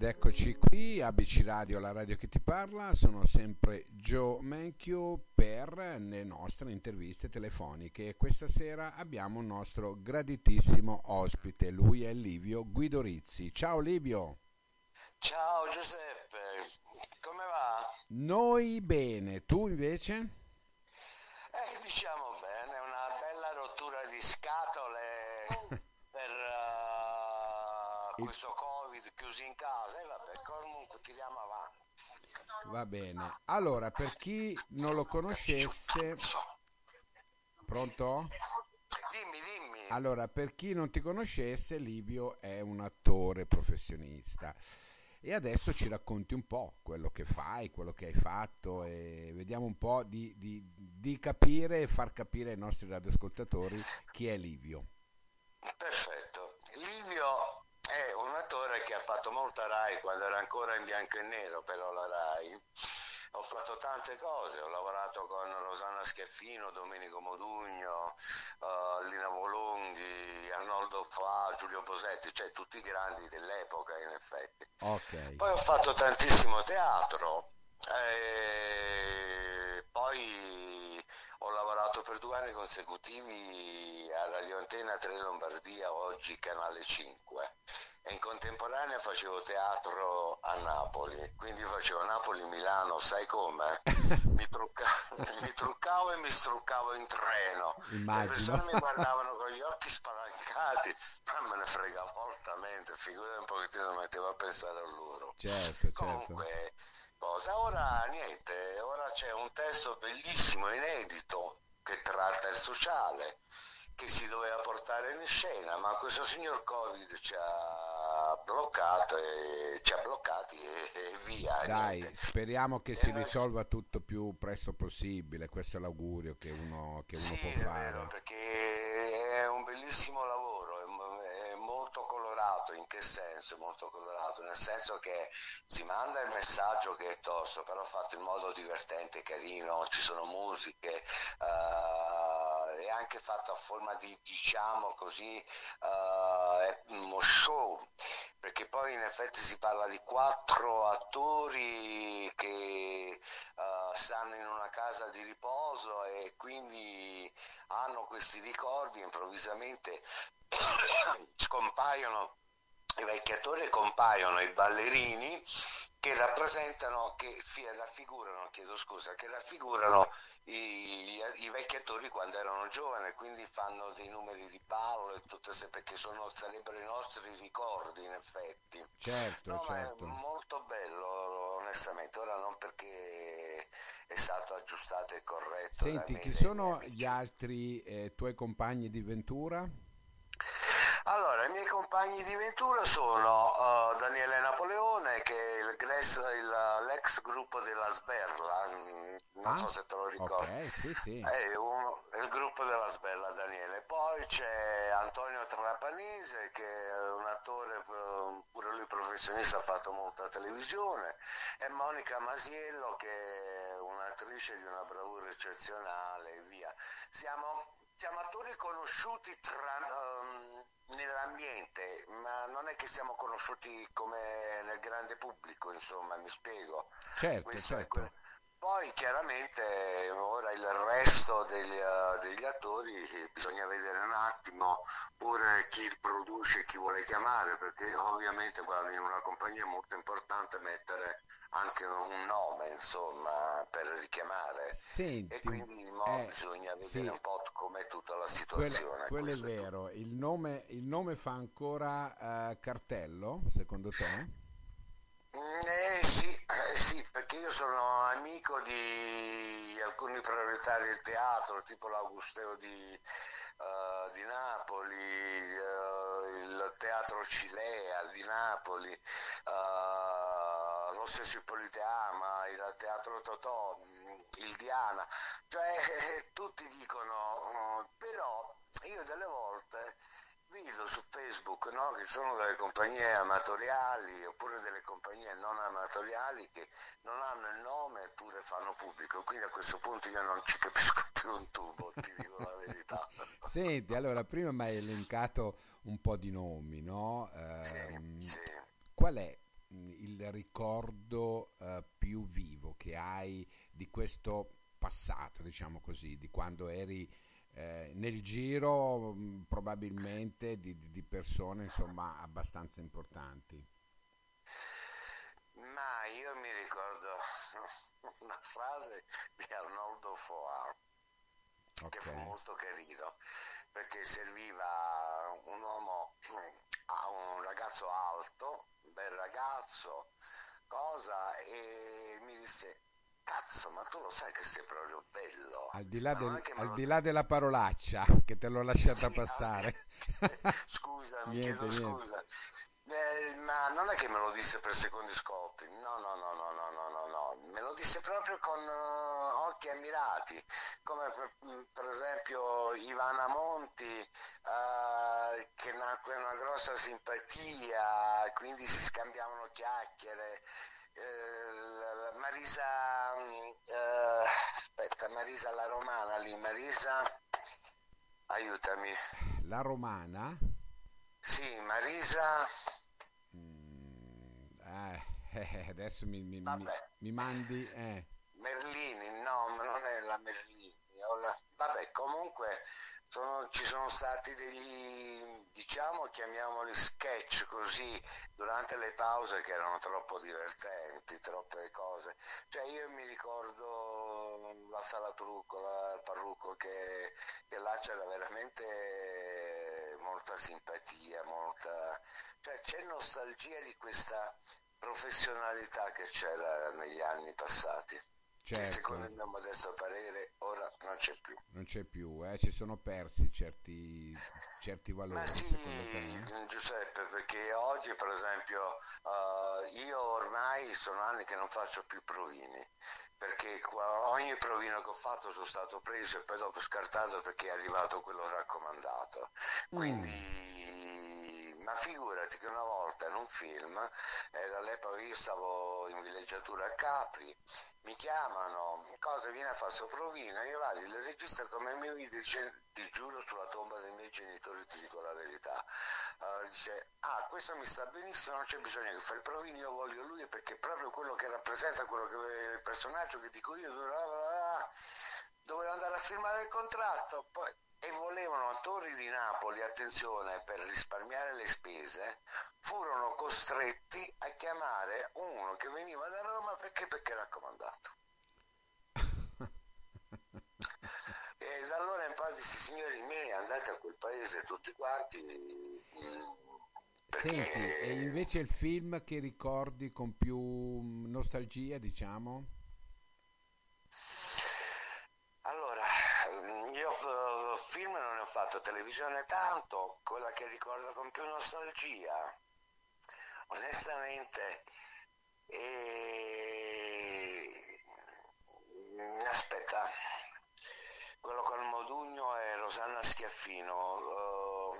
Ed eccoci qui, ABC Radio, la radio che ti parla, sono sempre Joe Menchio per le nostre interviste telefoniche e questa sera abbiamo un nostro graditissimo ospite, lui è Livio Guidorizzi. Ciao Livio! Ciao Giuseppe, come va? Noi bene, tu invece? Eh, diciamo bene, una bella rottura di scatole per uh, questo Covid chiusi in casa e vabbè, comunque tiriamo avanti. Va bene, allora per chi non lo conoscesse, pronto? Dimmi, dimmi. Allora, per chi non ti conoscesse, Livio è un attore professionista e adesso ci racconti un po' quello che fai, quello che hai fatto e vediamo un po' di, di, di capire e far capire ai nostri radioascoltatori chi è Livio. Perfetto. Livio attore che ha fatto molta Rai quando era ancora in bianco e nero, però la Rai. Ho fatto tante cose, ho lavorato con Rosanna Schiaffino, Domenico Modugno, uh, Lina Volonghi, Arnoldo Fa, Giulio Bosetti, cioè tutti i grandi dell'epoca in effetti. Ok. Poi ho fatto tantissimo teatro, e poi ho lavorato per due anni consecutivi a Radio Antena 3 Lombardia, oggi Canale 5 e in contemporanea facevo teatro a Napoli, quindi facevo Napoli-Milano, sai come? Mi, trucca- mi truccavo e mi struccavo in treno, Immagino. le persone mi guardavano con gli occhi spalancati, ma me ne frega fortemente, figurati un pochettino, mettevo a pensare a loro. Certo, certo. Comunque, cosa? Ora niente, ora c'è un testo bellissimo, inedito, che tratta il sociale, che si doveva portare in scena, ma questo signor Covid ci ha bloccato e ci ha bloccati e, e via. Dai, niente. speriamo che si risolva tutto più presto possibile, questo è l'augurio che uno, che uno Sì, può fare. vero, perché è un bellissimo lavoro, è, è molto colorato, in che senso è molto colorato? Nel senso che si manda il messaggio che è tosto, però fatto in modo divertente, carino, ci sono musiche, eh, è anche fatto a forma di, diciamo così, eh, uno show, perché poi in effetti si parla di quattro attori che eh, stanno in una casa di riposo e quindi hanno questi ricordi improvvisamente scompaiono i vecchi attori compaiono i ballerini che rappresentano, che fi- raffigurano, chiedo scusa, che raffigurano i, i vecchi attori quando erano giovani, quindi fanno dei numeri di ballo e tutte se perché sono, sarebbero i nostri ricordi in effetti. Certo, No, ma è certo. molto bello, onestamente, ora non perché è stato aggiustato e corretto. Senti, chi sono gli altri eh, tuoi compagni di ventura? Allora, i miei compagni di ventura sono uh, Daniele Napoleone, che il- l'ex gruppo della Sberla, non Ah, so se te lo ricordi. Ok, sì, sì. È, uno- è il gruppo della Sberla, Daniele. Poi c'è Antonio Trapanese, che è un attore, eh, pure lui professionista, ha fatto molta televisione, e Monica Masiello, che è un'attrice di una bravura eccezionale, e via. Siamo, siamo attori conosciuti tra, ehm, nell'ambiente, ma non è che siamo conosciuti come nel grande pubblico, insomma, mi spiego. Certo, Questo certo. Poi chiaramente ora il resto degli, eh, degli attori eh, bisogna vedere un attimo pure chi produce, chi vuole chiamare, perché ovviamente quando in una compagnia è molto importante mettere anche un nome, insomma, per richiamare. Senti, E quindi mo eh, bisogna vedere sì, un po' com'è tutta la quello, situazione. quello è questo è vero. Il nome, il nome fa ancora eh, cartello, secondo te? Mm, Eh sì, eh sì, perché io sono amico di alcuni prioritari del teatro, tipo l'Augusteo di, eh, di Napoli, eh, il Teatro Cilea di Napoli, eh, lo stesso Politeama, il Teatro Totò, il Diana, cioè tutti dicono, però io delle volte vedo su Facebook no, che sono delle compagnie amatoriali oppure delle compagnie non amatoriali che non hanno il nome eppure fanno pubblico, quindi a questo punto io non ci capisco più un tubo, ti dico la verità. Senti, allora, prima mi hai elencato un po' di nomi, no? Sì, Ehm, sì. qual è il ricordo uh, più vivo che hai di questo passato, diciamo così, di quando eri eh, nel giro mh, probabilmente di, di, persone insomma abbastanza importanti? Ma io mi ricordo una frase di Arnoldo Foà okay. che fu molto carino perché serviva un uomo a un ragazzo alto, un bel ragazzo, cosa, e mi disse cazzo, ma tu lo sai che sei proprio bello. Al di là, del, al lo... di là della parolaccia che te l'ho lasciata sì, passare. scusa, mi niente, chiedo niente. scusa. Eh, ma non è che me lo disse per secondi scopi, no, no, no, no, no, no, no, no. me lo disse proprio con uh, occhi ammirati, come per, mm, per esempio Ivana Monti, uh, che nacque una grossa simpatia, quindi si scambiavano chiacchiere. Uh, Marisa, aspetta, Marisa la romana lì, Marisa, aiutami. La romana? Sì, Marisa eh, eh, adesso mi, mi, mi, mi mandi... Eh. Merlini, no, non è la Merlini. La... Vabbè, comunque sono, ci sono stati degli, diciamo, chiamiamoli sketch così, durante le pause che erano troppo divertenti, troppe cose. Cioè io mi ricordo la sala trucco, la, il parrucco, che, che là c'era veramente molta simpatia, molta... Cioè c'è nostalgia di questa professionalità che c'era negli anni passati. Certo. Che secondo il mio modesto parere ora non c'è più. Non c'è più, eh? ci sono persi certi, certi valori. Ma sì, eh? Giuseppe, perché oggi per esempio uh, io ormai sono anni che non faccio più provini, perché ogni provino che ho fatto sono stato preso e poi dopo scartato perché è arrivato quello raccomandato. Quindi... Mm ma figurati che una volta in un film, era all'epoca io stavo in villeggiatura a Capri, mi chiamano, cosa viene a fare soprovino, io vado, il regista come mi dice, ti giuro sulla tomba dei miei genitori ti dico la verità, uh, dice, ah questo mi sta benissimo, non c'è bisogno che fai il provino, io voglio lui perché proprio quello che rappresenta quello che il personaggio che dico io, dovevo andare a firmare il contratto, poi e volevano attori di Napoli, attenzione, per risparmiare le spese, furono costretti a chiamare uno che veniva da Roma perché, perché raccomandato. e da allora in poi dissi, signori miei, andate a quel paese tutti quanti. Perché... Senti, e invece il film che ricordi con più nostalgia, diciamo? film non ne ho televisione tanto, quella che ricordo con più nostalgia, onestamente, e... aspetta, quello con Modugno e Rosanna Schiaffino, uh...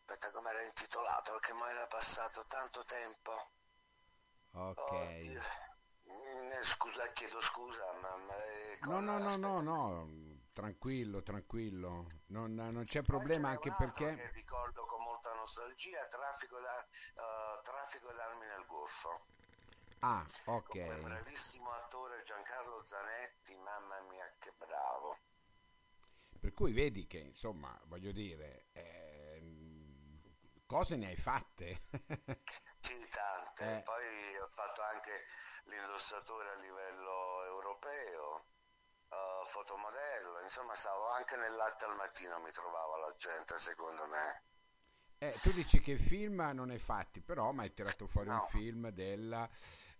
aspetta come era intitolato, perché mi era passato tanto tempo. Ok. Oh, scusa, chiedo scusa, ma... ma no, no, no, no, no Tranquillo, tranquillo, non, non c'è problema anche perché... Che ricordo con molta nostalgia, traffico, da, uh, traffico d'armi nel Golfo. Ah, ok. Come bravissimo attore Giancarlo Zanetti, mamma mia che bravo. Per cui vedi che, insomma, voglio dire, eh, cose ne hai fatte. sì, tante. Eh. Poi ho fatto anche l'indossatore a livello europeo fotomodello, insomma stavo anche nel latte al mattino mi trovava la gente secondo me. Eh, tu dici che film non hai fatti, però mi hai tirato fuori no. un film del,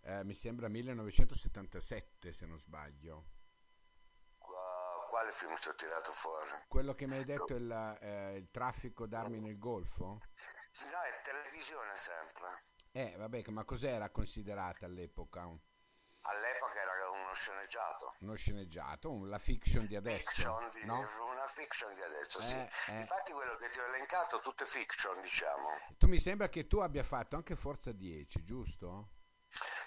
eh, mi sembra 1977 se non sbaglio. Uh, quale film ti ho tirato fuori? Quello che mi hai detto, il, eh, il traffico d'armi nel Golfo? Sì, no, è televisione sempre. Eh, vabbè, ma cos'era considerata all'epoca? all'epoca era sceneggiato. Uno sceneggiato, la fiction di adesso. Fiction di, no? Una fiction di adesso, eh, sì. Eh. Infatti quello che ti ho elencato, tutte fiction, diciamo. Tu mi sembra che tu abbia fatto anche Forza 10, giusto?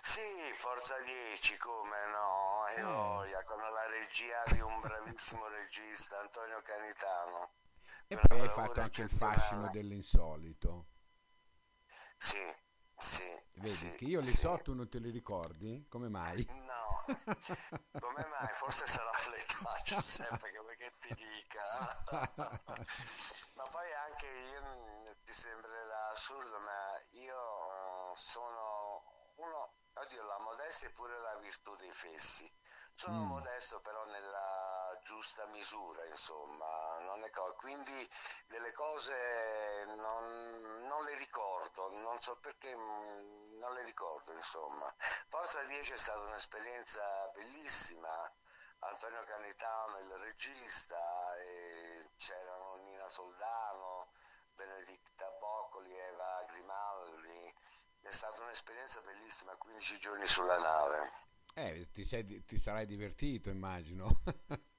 Sì, Forza 10, come no? E eh. con la regia di un bravissimo regista, Antonio Canitano. E poi hai fatto anche il fascino dell'insolito. Sì, Sì, Vedi sì, che io li sì. so, tu non te li ricordi? Come mai? No, come mai? Forse sarà l'età, Giuseppe, come che ti dica. Ma poi anche io, mm, ti sembrerà assurdo, ma io sono uno, oddio, la modestia è pure la virtù dei fessi. Sono Mm. modesto però nella giusta misura, insomma, non è co- quindi delle cose non le ricordo, non so perché mm, non le ricordo, insomma. Forza 10 è stata un'esperienza bellissima. Antonio Canitano, il regista, c'erano Nina Soldano, Benedicta Boccoli, Eva Grimaldi. È stata un'esperienza bellissima, 15 giorni sulla nave. Eh, ti, sei- ti sarai divertito, immagino.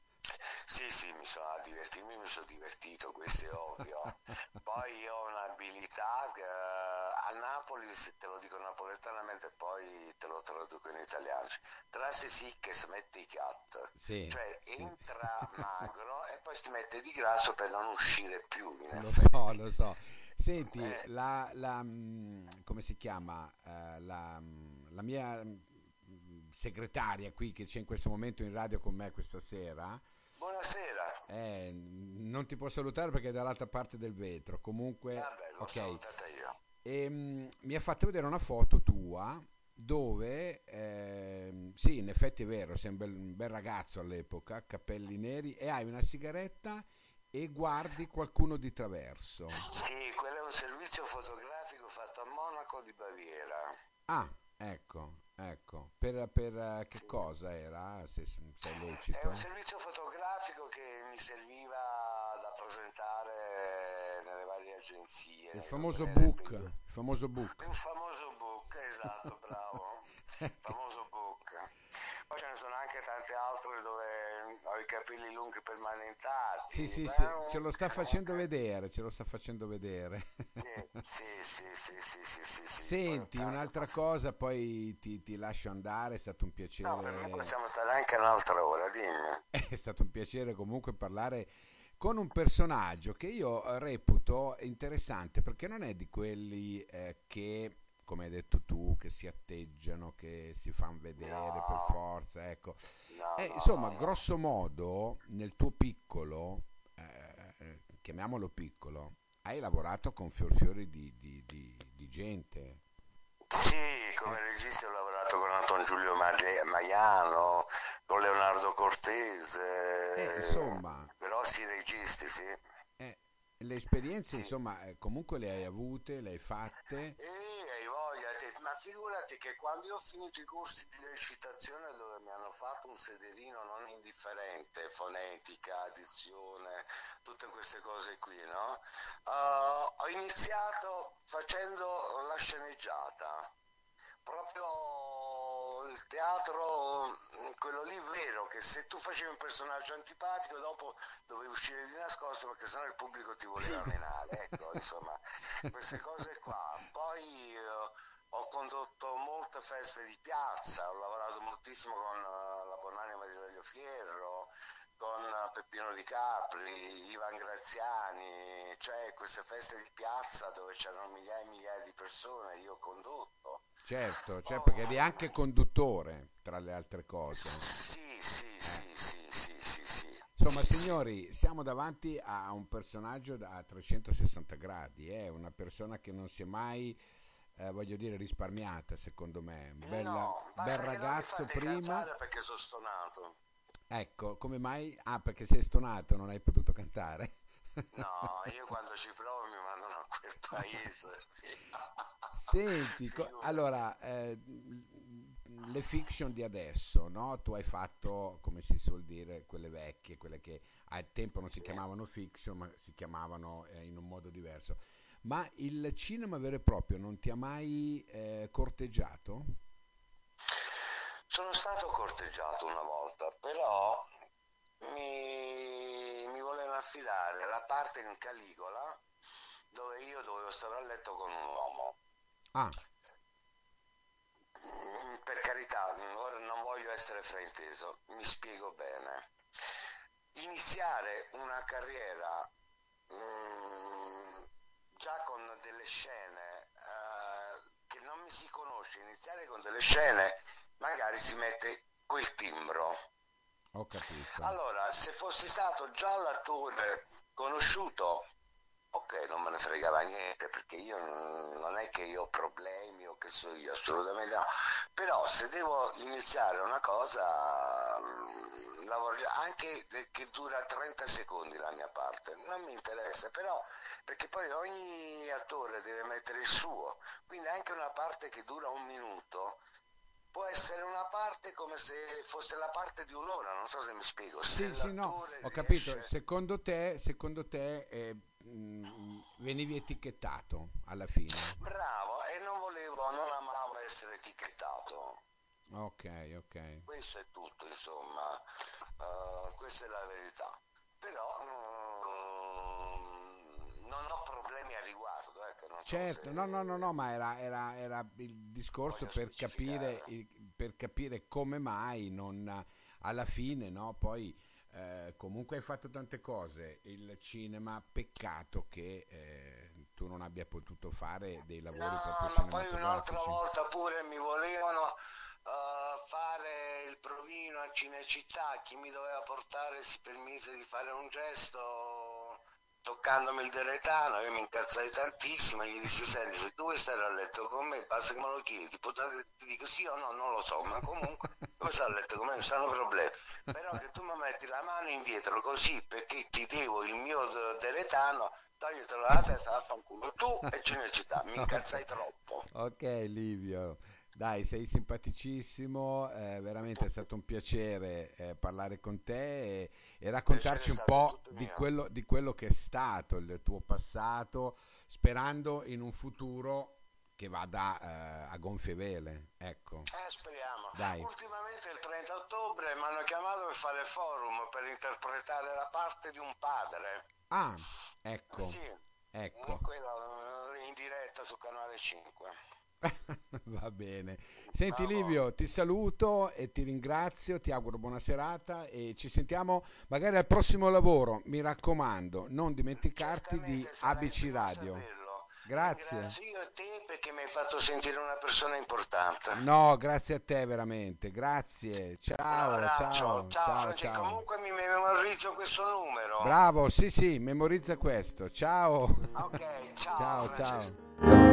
Sì, sì, mi sono divertito, mi sono divertito, questo è ovvio. Poi io ho un'abilità che, eh, a Napoli, se te lo dico napoletanamente, poi te lo traduco in italiano. Trasi sì che smette i cat. Sì, Cioè sì. entra magro e poi si mette di grasso per non uscire più, Lo effetti. so, lo so. Senti, Eh. la, la, mm, come si chiama? Eh, la, mm, la mia mm, segretaria qui che c'è in questo momento in radio con me questa sera, Buonasera. eh, non ti può salutare perché è dall'altra parte del vetro. Comunque, Vabbè, l'ho ok. salutata io. E, mm, mi ha fatto vedere una foto tua dove, ehm, sì, in effetti è vero, sei un bel, un bel ragazzo all'epoca, capelli neri e hai una sigaretta e guardi qualcuno di traverso. Sì, quello è un servizio fotografico fatto a Monaco di Baviera. Ah, ecco, ecco. Per, per, eh, che cosa era, se, se è È lecito? un servizio fotografico che mi serviva da presentare nelle varie agenzie. Il famoso book, il famoso book. Un famoso book, esatto, bravo. famoso book. Poi ce ne sono anche tante altre dove ho i capelli lunghi permanentati. Sì, sì, Beh, sì, ce lo sta facendo vedere, ce lo sta facendo vedere. Sì, sì, sì, sì, sì, sì, sì, sì. Senti, Poi, un'altra cosa, poi ti, ti lascio andare, è stato un piacere. No, per me possiamo stare anche un'altra ora, dimmi. È stato un piacere comunque parlare con un personaggio che io eh, reputo interessante perché non è di quelli eh, che, come hai detto tu, che si atteggiano, che si fanno vedere No. per forza, ecco. No, Eh, insomma, no, no. grosso modo, nel tuo piccolo, eh, chiamiamolo piccolo, hai lavorato con fior fiori di, di- di- di gente. Sì, come regista ho lavorato con Anton Giulio Maiano, con Leonardo Cortese, Eh, insomma, grossi registi, sì. eh, le esperienze, Sì. insomma, eh, comunque le hai avute, le hai fatte. E te- ma figurati che quando io ho finito i corsi di recitazione dove mi hanno fatto un sederino non indifferente, fonetica, dizione, tutte queste cose qui, no? Uh, ho iniziato facendo la sceneggiata, proprio il teatro, quello lì vero, che se tu facevi un personaggio antipatico dopo dovevi uscire di nascosto perché sennò il pubblico ti voleva menare, ecco, insomma, queste cose qua. Poi eh, ho condotto molte feste di piazza, ho lavorato moltissimo con eh, la Buonanima di Relio Fierro, con eh, Peppino Di Capri, Ivan Graziani, cioè queste feste di piazza dove c'erano migliaia e migliaia di persone, io ho condotto. Certo, cioè perché eri anche conduttore, tra le altre cose. Sì, sì, sì, sì, sì, sì, sì. Insomma, Sì, sì. signori, siamo davanti a un personaggio da- a 360 gradi, è una persona che non si è mai, eh, voglio dire, risparmiata, secondo me. Un bel, No, bel ragazzo prima. perché sono stonato. Ecco, come mai? Ah, perché sei stonato, non hai potuto cantare. No, io quando ci provo mi mandano a quel paese. Senti, co- allora, eh, le fiction di adesso, no? Tu hai fatto, come si suol dire, quelle vecchie, quelle che al tempo non si chiamavano fiction, ma si chiamavano eh, in un modo diverso. Ma il cinema vero e proprio non ti ha mai eh, corteggiato? Sono stato corteggiato una volta, però mi, mi volevano affidare la parte in Caligola dove io dovevo stare a letto con un uomo. Ah, Mm, Per carità, ora non voglio essere frainteso, mi spiego bene. Iniziare una carriera mm, già con delle scene eh, che non si conosce, iniziare con delle scene, magari si mette quel timbro. Ho capito. Allora, se fossi stato già l'attore conosciuto, ok, non me ne fregava niente perché io non è che io ho problemi o che so io, assolutamente no. Però se devo iniziare una cosa, mm, anche che dura 30 secondi la mia parte, non mi interessa, però perché poi ogni attore deve mettere il suo, quindi anche una parte che dura un minuto può essere una parte come se fosse la parte di un'ora, non so se mi spiego. Sì, sì, no, ho riesce... capito. Secondo te, secondo te eh, mh, venivi etichettato alla fine? Bravo, e non volevo, non amavo essere etichettato. Ok, ok. Questo è tutto, insomma, uh, questa è la verità. Però... Um, non ho problemi a riguardo. Ecco, certo, so no, no, no, no, ma era, era, era il discorso per capire, per capire, come mai non alla fine, no? Poi eh, comunque hai fatto tante cose, il cinema, peccato che eh, tu non abbia potuto fare dei lavori no, proprio ma poi un'altra volta pure mi volevano Uh, fare il provino a Cinecittà, chi mi doveva portare si permise di fare un gesto toccandomi il deretano, io mi incazzai tantissimo, gli dissi senti se tu vuoi stare a letto con me basta che me lo chiedi, ti dico sì o no, non lo so, ma comunque come stai a letto con me non sono problemi, però che tu mi metti la mano indietro così perché ti devo il mio deretano, toglietelo dalla testa, vaffanculo tu e Cinecittà, mi incazzai troppo. Ok Livio. Dai, sei simpaticissimo, eh, veramente è stato un piacere eh, parlare con te e, e raccontarci un po' di quello, di quello, che è stato il tuo passato, sperando in un futuro che vada eh, a gonfie vele. Ecco. Eh, speriamo. Dai. Ultimamente il 30 ottobre mi hanno chiamato per fare il forum per interpretare la parte di un padre. Ah, ecco. Sì, ecco. Quello in diretta su Canale 5. Va bene. Senti Livio, ti saluto e ti ringrazio, ti auguro buona serata e ci sentiamo magari al prossimo lavoro. Mi raccomando, non dimenticarti di ABC Radio. Grazie. Grazie io a te perché mi hai fatto sentire una persona importante. No, grazie a te veramente. Grazie. Ciao, ciao, ciao, ciao, ciao. Comunque mi memorizzo questo numero. Bravo, sì, sì, memorizza questo. Ciao. Ok, ciao. ciao, ciao.